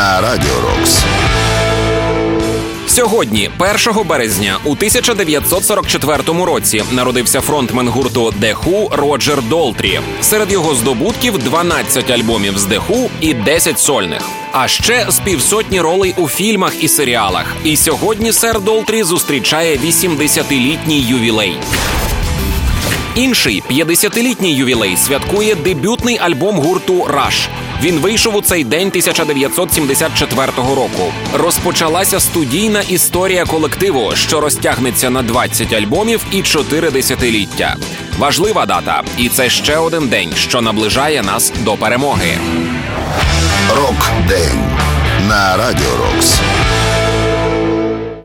Радіо Рокс. Сьогодні, 1 березня, у 1944 році, народився фронтмен гурту Деху Роджер Долтрі. Серед його здобутків 12 альбомів з Деху і 10 сольних. А ще з півсотні ролей у фільмах і серіалах. І сьогодні сер Долтрі зустрічає 80-літній ювілей. Інший 50-літній ювілей святкує дебютний альбом гурту Раш. Він вийшов у цей день 1974 року. Розпочалася студійна історія колективу, що розтягнеться на 20 альбомів і 4 десятиліття. Важлива дата, і це ще один день, що наближає нас до перемоги. Рок-день на Радіо Рокс.